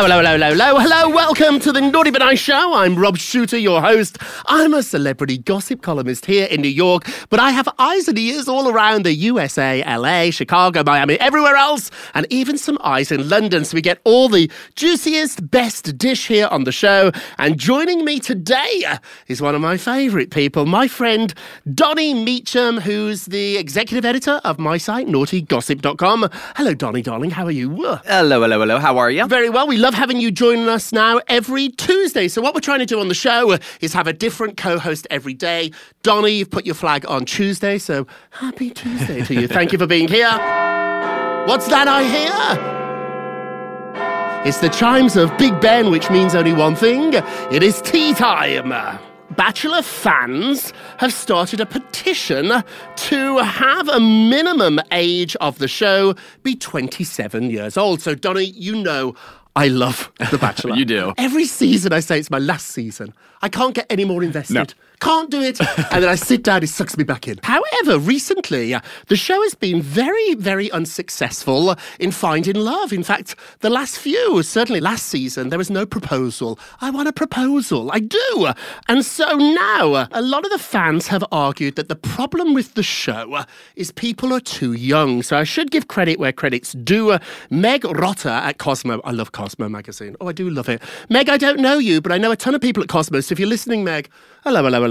Hello, hello, hello, hello, hello, hello. Welcome to the Naughty But Nice Show. I'm Rob Shooter, your host. I'm a celebrity gossip columnist here in New York, but I have eyes and ears all around the USA, LA, Chicago, Miami, everywhere else, and even some eyes in London. So we get all the juiciest, best dish here on the show. And joining me today is one of my favourite people, my friend Donnie Meacham, who's the executive editor of my site, naughtygossip.com. Hello, Donnie, darling. How are you? Hello, hello, hello. How are you? Very well. We love having you joining us now every Tuesday. So, what we're trying to do on the show is have a different co host every day. Donnie, you've put your flag on Tuesday, so happy Tuesday to you. Thank you for being here. What's that I hear? It's the chimes of Big Ben, which means only one thing it is tea time. Bachelor fans have started a petition to have a minimum age of the show be 27 years old. So, Donnie, you know I love The Bachelor. You do. Every season I say it's my last season. I can't get any more invested. No. Can't do it. and then I sit down, it sucks me back in. However, recently, uh, the show has been very, very unsuccessful in finding love. In fact, the last few, certainly last season, there was no proposal. I want a proposal. I do. And so now, uh, a lot of the fans have argued that the problem with the show uh, is people are too young. So I should give credit where credit's due. Meg Rotter at Cosmo. I love Cosmo magazine. Oh, I do love it. Meg, I don't know you, but I know a ton of people at Cosmo. So if you're listening, Meg, hello, hello, hello.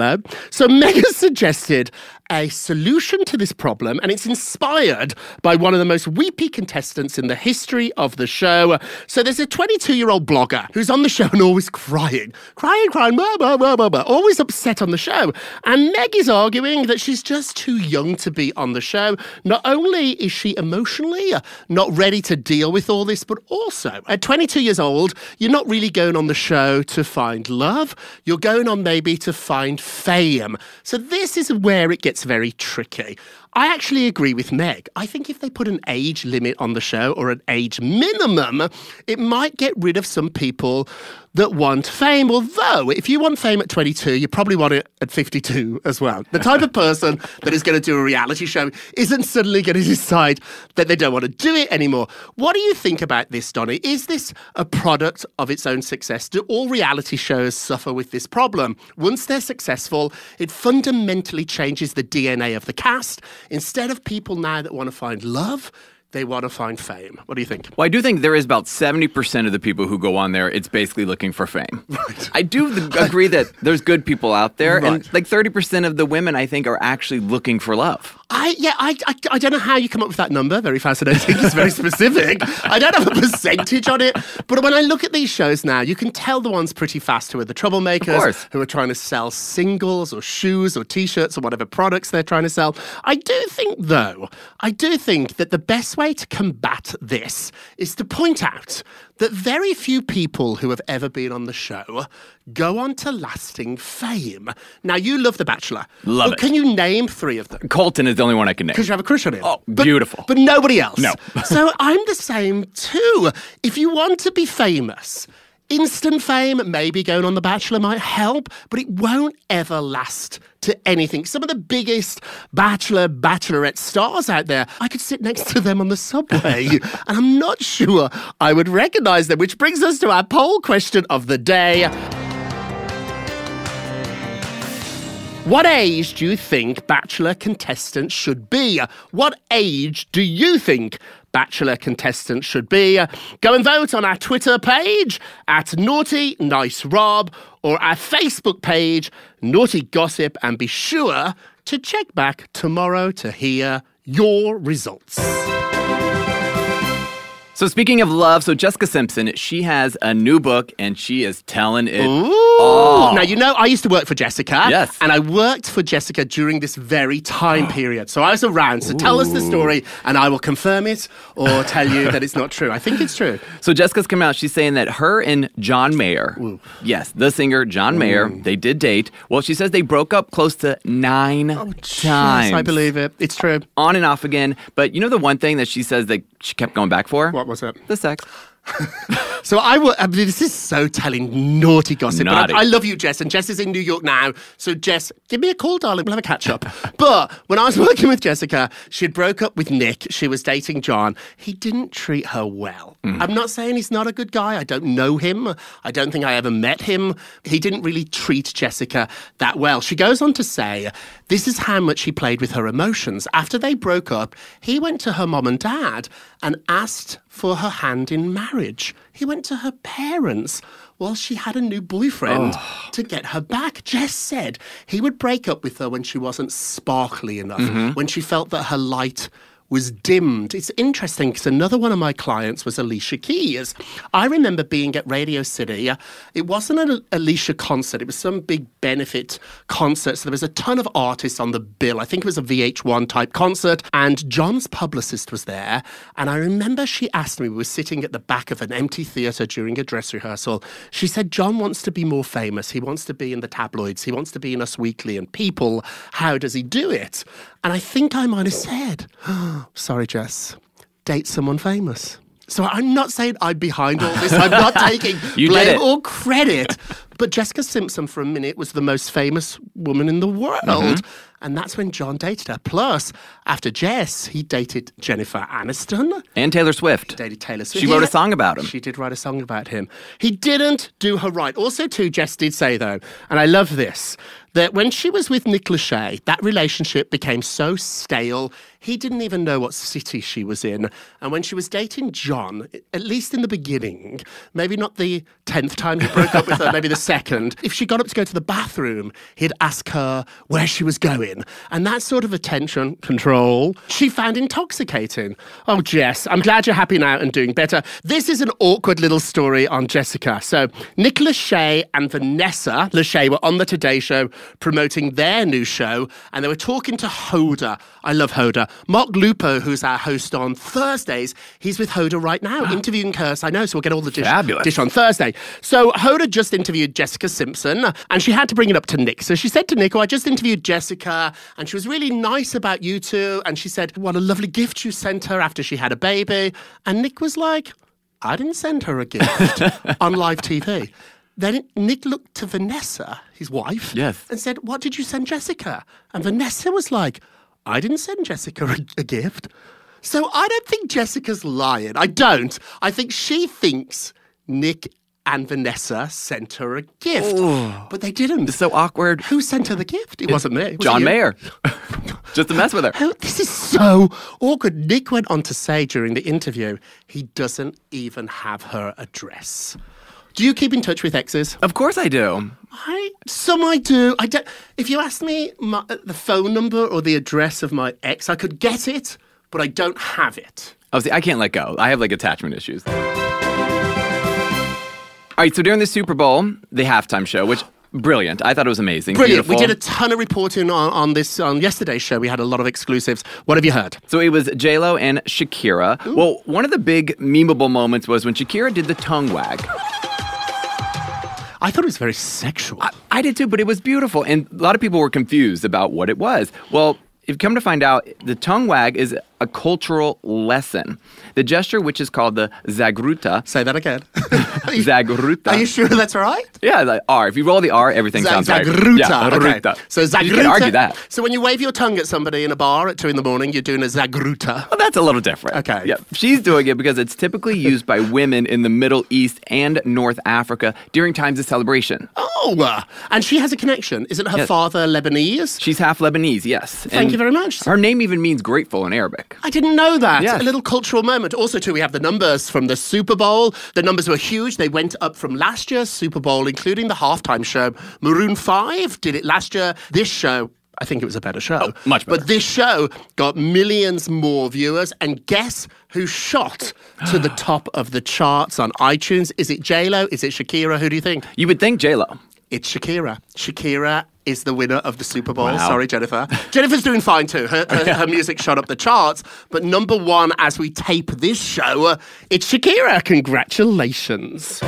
So Meg has suggested a solution to this problem, and it's inspired by one of the most weepy contestants in the history of the show. So there's a 22 year old blogger who's on the show and always crying, crying, crying, blah, blah, blah, blah, blah, always upset on the show. And Meg is arguing that she's just too young to be on the show. Not only is she emotionally not ready to deal with all this, but also at 22 years old, you're not really going on the show to find love. You're going on maybe to find fame. So this is where it gets very tricky. I actually agree with Meg. I think if they put an age limit on the show or an age minimum, it might get rid of some people that want fame. Although, if you want fame at 22, you probably want it at 52 as well. The type of person that is going to do a reality show isn't suddenly going to decide that they don't want to do it anymore. What do you think about this, Donny? Is this a product of its own success? Do all reality shows suffer with this problem? Once they're successful, it fundamentally changes the DNA of the cast. Instead of people now that want to find love, they want to find fame. What do you think? Well, I do think there is about 70% of the people who go on there, it's basically looking for fame. Right. I do agree that there's good people out there. Right. And like 30% of the women, I think, are actually looking for love. I yeah, I, I, I don't know how you come up with that number. Very fascinating. It's very specific. I don't have a percentage on it, but when I look at these shows now, you can tell the ones pretty fast who are the troublemakers, who are trying to sell singles or shoes or t-shirts or whatever products they're trying to sell. I do think though, I do think that the best way to combat this is to point out that very few people who have ever been on the show go on to lasting fame. Now, you love The Bachelor. Love it. Can you name three of them? Colton is the only one I can name. Because you have a crush on him. Oh, but, beautiful. But nobody else. No. so I'm the same too. If you want to be famous, Instant fame, maybe going on The Bachelor might help, but it won't ever last to anything. Some of the biggest Bachelor, Bachelorette stars out there, I could sit next to them on the subway, and I'm not sure I would recognize them, which brings us to our poll question of the day. What age do you think Bachelor contestants should be? What age do you think Bachelor contestants should be? Go and vote on our Twitter page at Naughty Nice Rob or our Facebook page, Naughty Gossip, and be sure to check back tomorrow to hear your results. So speaking of love, so Jessica Simpson, she has a new book and she is telling it Ooh. all. Now you know I used to work for Jessica. Yes. And I worked for Jessica during this very time period. So I was around. So tell us the story and I will confirm it or tell you that it's not true. I think it's true. So Jessica's come out. She's saying that her and John Mayer, Ooh. yes, the singer John Mayer, they did date. Well, she says they broke up close to nine oh, times. Yes, I believe it. It's true. On and off again. But you know the one thing that she says that she kept going back for? What was it? The sex. So I will. I mean, this is so telling naughty gossip. but Naughty. I, I love you, Jess, and Jess is in New York now. So Jess, give me a call, darling. We'll have a catch up. but when I was working with Jessica, she had broke up with Nick. She was dating John. He didn't treat her well. Mm. I'm not saying he's not a good guy. I don't know him. I don't think I ever met him. He didn't really treat Jessica that well. She goes on to say, this is how much he played with her emotions. After they broke up, he went to her mom and dad and asked for her hand in marriage. He went to her parents while she had a new boyfriend oh. to get her back. Jess said he would break up with her when she wasn't sparkly enough, mm-hmm. when she felt that her light was dimmed. It's interesting because another one of my clients was Alicia Keys. I remember being at Radio City. It wasn't an Alicia concert, it was some big benefit concert. So there was a ton of artists on the bill. I think it was a VH1 type concert. And John's publicist was there. And I remember she asked me, we were sitting at the back of an empty theatre during a dress rehearsal. She said, John wants to be more famous. He wants to be in the tabloids. He wants to be in Us Weekly and People. How does he do it? And I think I might have said, Sorry, Jess, date someone famous. So I'm not saying I'm behind all this. I'm not taking blame or credit. But Jessica Simpson, for a minute, was the most famous woman in the world. Mm-hmm. And that's when John dated her. Plus, after Jess, he dated Jennifer Aniston. And Taylor Swift. Dated Taylor Swift. She wrote a song about him. She did write a song about him. He didn't do her right. Also, too, Jess did say, though, and I love this, that when she was with Nick Lachey, that relationship became so stale, he didn't even know what city she was in. And when she was dating John, at least in the beginning, maybe not the 10th time he broke up with her, maybe the second, if she got up to go to the bathroom, he'd ask her where she was going. And that sort of attention, control, she found intoxicating. Oh, Jess, I'm glad you're happy now and doing better. This is an awkward little story on Jessica. So, Nick Lachey and Vanessa Lachey were on the Today Show promoting their new show, and they were talking to Hoda I love Hoda. Mark Lupo, who's our host on Thursdays, he's with Hoda right now, ah. interviewing Curse. I know, so we'll get all the dish, Fabulous. dish on Thursday. So Hoda just interviewed Jessica Simpson, and she had to bring it up to Nick. So she said to Nick, oh, I just interviewed Jessica, and she was really nice about you two. And she said, what a lovely gift you sent her after she had a baby. And Nick was like, I didn't send her a gift on live TV. Then Nick looked to Vanessa, his wife, Yes. and said, What did you send Jessica? And Vanessa was like, I didn't send Jessica a, a gift. So I don't think Jessica's lying. I don't. I think she thinks Nick and Vanessa sent her a gift. But they didn't. It's so awkward. Who sent her the gift? It wasn't me. Was John you? Mayer. Just to mess with her. Oh, this is so awkward. Nick went on to say during the interview he doesn't even have her address. Do you keep in touch with exes? Of course I do. I some I do. I don't. If you asked me my, the phone number or the address of my ex, I could get it, but I don't have it. Oh, see, I can't let go. I have like attachment issues. All right, so during the Super Bowl, the halftime show, which brilliant. I thought it was amazing. Brilliant. We did a ton of reporting on, on this on yesterday's show. We had a lot of exclusives. What have you heard? So it was J Lo and Shakira. Well, one of the big memeable moments was when Shakira did the tongue wag. I thought it was very sexual. I did too, but it was beautiful, and a lot of people were confused about what it was. Well, if you come to find out, the tongue wag is a cultural lesson. The gesture, which is called the zagruta. Say that again. Zagruta. Are you sure that's right? Yeah, the R. If you roll the R, everything Zag- sounds right. Zagruta. Yeah, okay. So zagruta. You can argue that. So when you wave your tongue at somebody in a bar at two in the morning, you're doing a zagruta. Well, that's a little different. Okay. Yeah. She's doing it because it's typically used by women in the Middle East and North Africa during times of celebration. Oh, uh, and she has a connection. Isn't her Yes. father Lebanese? She's half Lebanese, yes. Thank And you very much. Her name even means grateful in Arabic. I didn't know that. Yes. A little cultural moment. Also, too, we have the numbers from the Super Bowl. The numbers were huge. They went up from last year's Super Bowl, including the halftime show. Maroon 5 did it last year. This show. I think it was a better show. Oh, much better. But this show got millions more viewers. And guess who shot to the top of the charts on iTunes? Is it J-Lo? Is it Shakira? Who do you think? You would think J Lo. It's Shakira. Shakira is the winner of the Super Bowl. Wow. Sorry, Jennifer. Jennifer's doing fine too. Her, her, her music shot up the charts. But number one, as we tape this show, it's Shakira. Congratulations.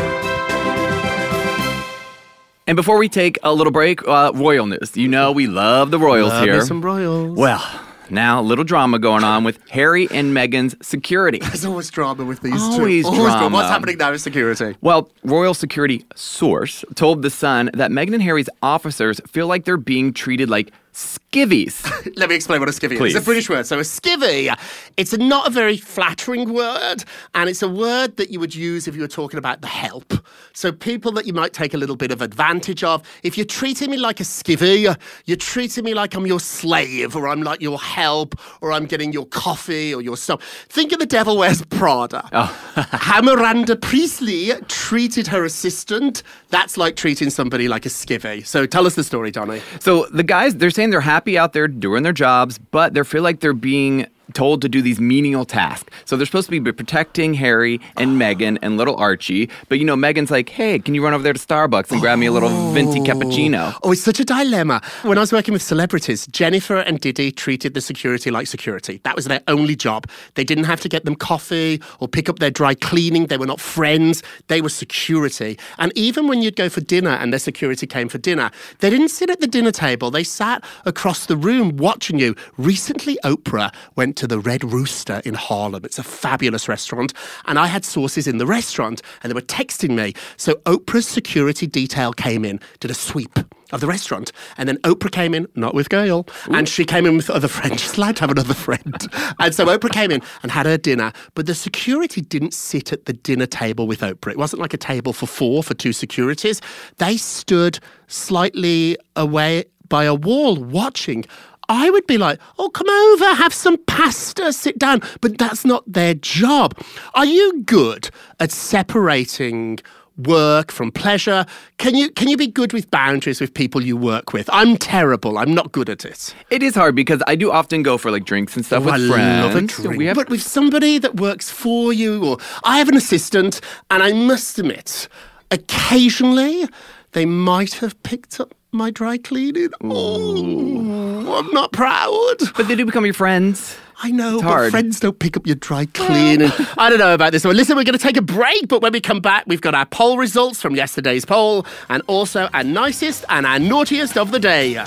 And before we take a little break, uh, royal news. You know we love the royals Love here. some royals. Well, now a little drama going on with Harry and Meghan's security. There's always drama with these Always two. drama. What's happening now with security? Well, royal security source told The Sun that Meghan and Harry's officers feel like they're being treated like skivvies. Let me explain what a skivvy is. It's a British word. So a skivvy, it's a, not a very flattering word, and it's a word that you would use if you were talking about the help. So people that you might take a little bit of advantage of. If you're treating me like a skivvy, you're treating me like I'm your slave, or I'm like your help, or I'm getting your coffee or your stuff. Think of the Devil Wears Prada. Oh. How Miranda Priestly treated her assistant. That's like treating somebody like a skivvy. So tell us the story, Donny. So the guys, they're saying they're happy out there doing their jobs, but they feel like they're being told to do these menial tasks. So they're supposed to be protecting Harry and Meghan and little Archie. But you know, Meghan's like, hey, can you run over there to Starbucks and grab me a little venti oh. cappuccino? Oh, it's such a dilemma. When I was working with celebrities, Jennifer and Diddy treated the security like security. That was their only job. They didn't have to get them coffee or pick up their dry cleaning. They were not friends. They were security. And even when you'd go for dinner and their security came for dinner, they didn't sit at the dinner table. They sat across the room watching you. Recently, Oprah went to the Red Rooster in Harlem. It's a fabulous restaurant. And I had sources in the restaurant and they were texting me. So Oprah's security detail came in, did a sweep of the restaurant. And then Oprah came in, not with Gayle, and she came in with other friends. She's allowed to have another friend. and so Oprah came in and had her dinner, but the security didn't sit at the dinner table with Oprah. It wasn't like a table for four for two securities. They stood slightly away by a wall watching. I would be like, oh, come over, have some pasta, sit down. But that's not their job. Are you good at separating work from pleasure? Can you can you be good with boundaries with people you work with? I'm terrible. I'm not good at it. It is hard because I do often go for like drinks and stuff Oh, with I friends. love a drink. We have But with somebody that works for you, or I have an assistant, and I must admit, occasionally they might have picked up my dry cleaning. Oh, I'm not proud. But they do become your friends. I know, It's but hard. friends don't pick up your dry cleaning. And I don't know about this one. Listen, we're going to take a break, but when we come back, we've got our poll results from yesterday's poll and also our nicest and our naughtiest of the day.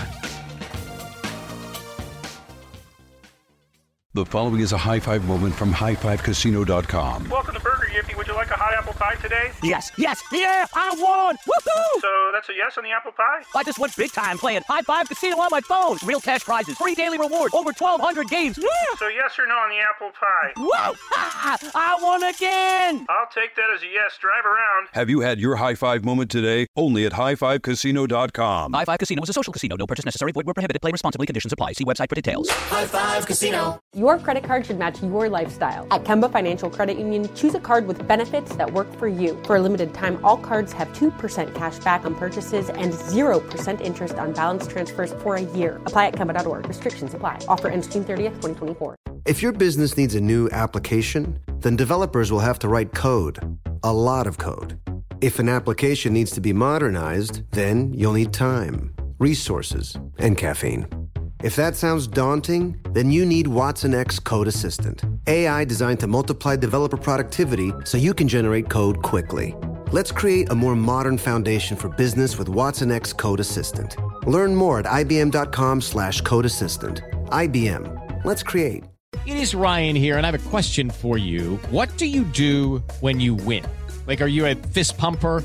The following is a high five moment from highfivecasino.com. Welcome to Burger Yippee. Would you like a hot apple pie today? Yes, yes, yeah, I won! Woohoo! So that's a yes on the apple pie? I just went big time playing High Five Casino on my phone. Real cash prizes, free daily rewards, over 1,200 games. Yeah! So yes or no on the apple pie? Whoa! Ha! I won again! I'll take that as a yes. Drive around. Have you had your high five moment today? Only at highfivecasino.com. High Five Casino is a social casino. No purchase necessary. Void where prohibited. Play responsibly. Conditions apply. See website for details. High Five Casino. Your credit card should match your lifestyle. At Kemba Financial Credit Union, choose a card with benefits that work for you. For a limited time, all cards have 2% cash back on purchases and 0% interest on balance transfers for a year. Apply at Kemba.org. Restrictions apply. Offer ends June 30th, 2024. If your business needs a new application, then developers will have to write code, a lot of code. If an application needs to be modernized, then you'll need time, resources, and caffeine. If that sounds daunting, then you need Watson X Code Assistant, AI designed to multiply developer productivity so you can generate code quickly. Let's create a more modern foundation for business with Watson X Code Assistant. Learn more at ibm.com slash code assistant. IBM. Let's create. It is Ryan here, and I have a question for you. What do you do when you win? Like, are you a fist pumper?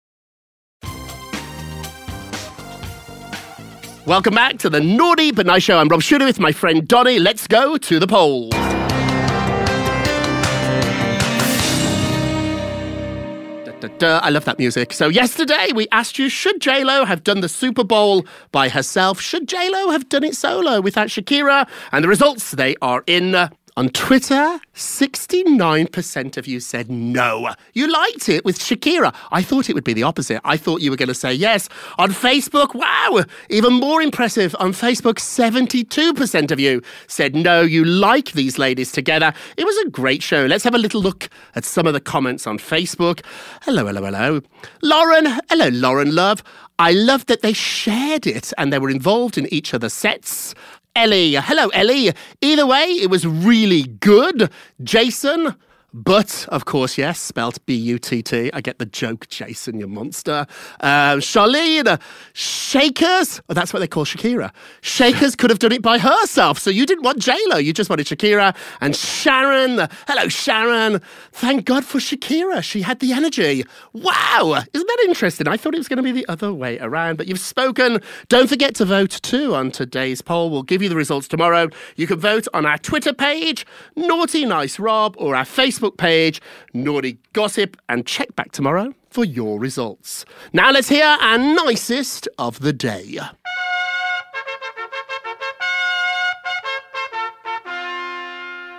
Welcome back to the Naughty But Nice Show. I'm Rob Shooter with my friend Donny. Let's go to the polls. I love that music. So yesterday we asked you, should J-Lo have done the Super Bowl by herself? Should J-Lo have done it solo without Shakira? And the results, they are in... on Twitter, 69% of you said no. You liked it with Shakira. I thought it would be the opposite. I thought you were going to say yes. On Facebook, wow, even more impressive. On Facebook, 72% of you said no, you like these ladies together. It was a great show. Let's have a little look at some of the comments on Facebook. Hello, hello, hello. Lauren, hello, Lauren Love. I love that they shared it and they were involved in each other's sets. Ellie. Hello, Ellie. Either way, it was really good. Jason. But, of course, yes, spelt B U T T. I get the joke, Jason, you monster. Um, Charlene, Shakers. Oh, that's what they call Shakira. Shakers could have done it by herself. So you didn't want J-Lo, you just wanted Shakira. And Sharon, hello, Sharon. Thank God for Shakira. She had the energy. Wow. Isn't that interesting? I thought it was going to be the other way around, but you've spoken. Don't forget to vote too on today's poll. We'll give you the results tomorrow. You can vote on our Twitter page, Naughty Nice Rob, or our Facebook page, Naughty Gossip, and check back tomorrow for your results. Now let's hear our nicest of the day.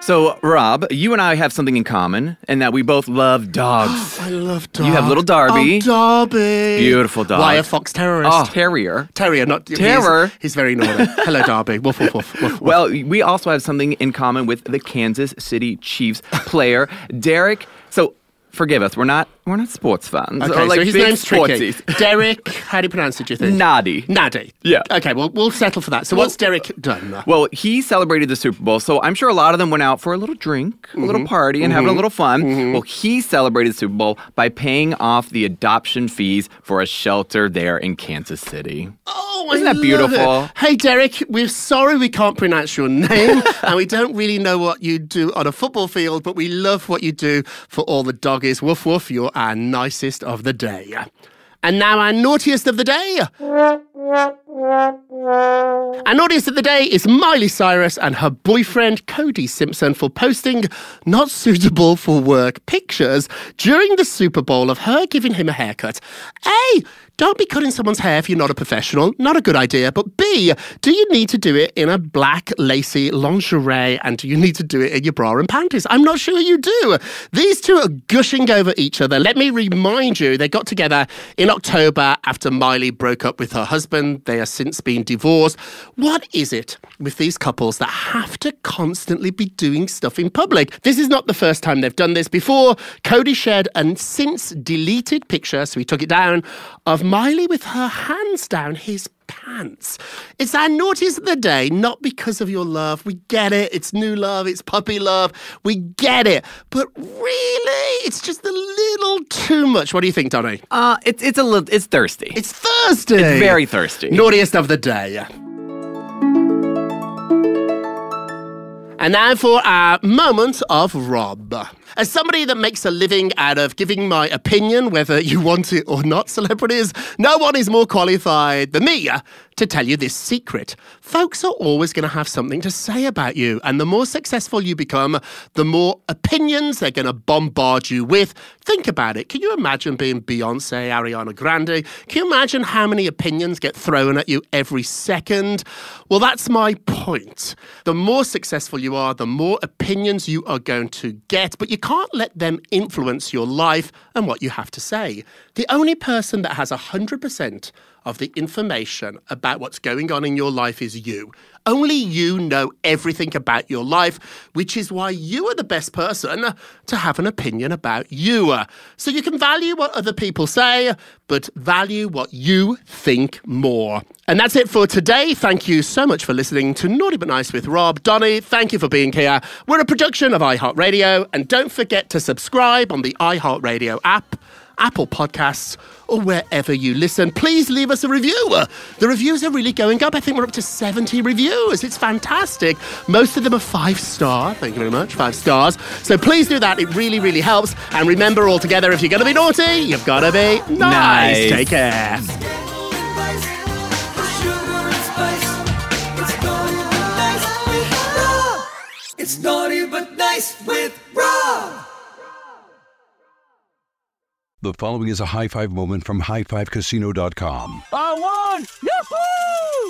So, Rob, you and I have something in common, and that we both love dogs. I love dogs. You have little Darby. Oh, Darby. Beautiful dog. Wire Fox terrorist. Oh, terrier. Terrier, not Terror. He's, he's very naughty. Hello, Darby. Woof, woof, woof, woof, woof. Well, we also have something in common with the Kansas City Chiefs player, Derrick. So, forgive us, we're not we're not sports fans. Okay, like so his name's tricky. sportsies. Derrick, how do you pronounce it, do you think? Noddy. Noddy. Yeah. Okay, well, we'll settle for that. So what's Derrick done? Well, he celebrated the Super Bowl, so I'm sure a lot of them went out for a little drink, a little mm-hmm. party, and having a mm-hmm. little fun. Mm-hmm. Well, he celebrated the Super Bowl by paying off the adoption fees for a shelter there in Kansas City. Oh, Isn't I that beautiful? it. Hey, Derrick, we're sorry we can't pronounce your name, and we don't really know what you do on a football field, but we love what you do for all the doggies. Woof woof, you're our uh, nicest of the day. And now our naughtiest of the day. An audience of the day is Miley Cyrus and her boyfriend Cody Simpson for posting not suitable for work pictures during the Super Bowl of her giving him a haircut. A, don't be cutting someone's hair if you're not a professional. Not a good idea. But B, do you need to do it in a black lacy lingerie and do you need to do it in your bra and panties? I'm not sure you do. These two are gushing over each other. Let me remind you, they got together in October after Miley broke up with her husband. They have since been divorced. What is it with these couples that have to constantly be doing stuff in public? This is not the first time they've done this before. Cody shared a since deleted picture, so he took it down, of Miley with her hands down his pants. It's our naughtiest of the day, not because of your love. We get it. It's new love. It's puppy love. We get it. But really, it's just a little too much. What do you think, Donny? Uh, it's it's a little it's thirsty. It's thirsty. It's very thirsty. Naughtiest of the day. And now for our moment of Rob. As somebody that makes a living out of giving my opinion, whether you want it or not, celebrities, no one is more qualified than me uh, to tell you this secret. Folks are always going to have something to say about you, and the more successful you become, the more opinions they're going to bombard you with. Think about it. Can you imagine being Beyonce, Ariana Grande? Can you imagine how many opinions get thrown at you every second? Well, that's my point. The more successful you are, the more opinions you are going to get, but you can't let them influence your life and what you have to say. The only person that has 100% of the information about what's going on in your life is you. Only you know everything about your life, which is why you are the best person to have an opinion about you. So you can value what other people say, but value what you think more. And that's it for today. Thank you so much for listening to Naughty But Nice with Rob. Donny, thank you for being here. We're a production of iHeartRadio, and don't forget to subscribe on the iHeartRadio app. Apple Podcasts, or wherever you listen. Please leave us a review. Uh, the reviews are really going up. I think we're up to 70 reviews. It's fantastic. Most of them are five star. Thank you very much. Five stars. So please do that. It really, really helps. And remember, all together, if you're going to be naughty, you've got to be nice. Nice. Take care. With Rob. The following is a high five moment from highfivecasino.com. I won! Yahoo!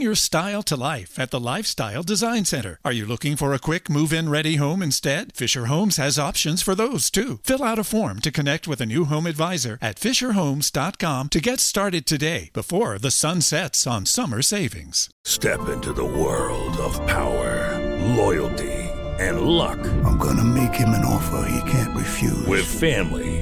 your style to life at the Lifestyle Design Center. Are you looking for a quick move in ready home instead? Fisher Homes has options for those too. Fill out a form to connect with a new home advisor at FisherHomes.com to get started today before the sun sets on summer savings. Step into the world of power, loyalty, and luck. I'm gonna make him an offer he can't refuse. With family,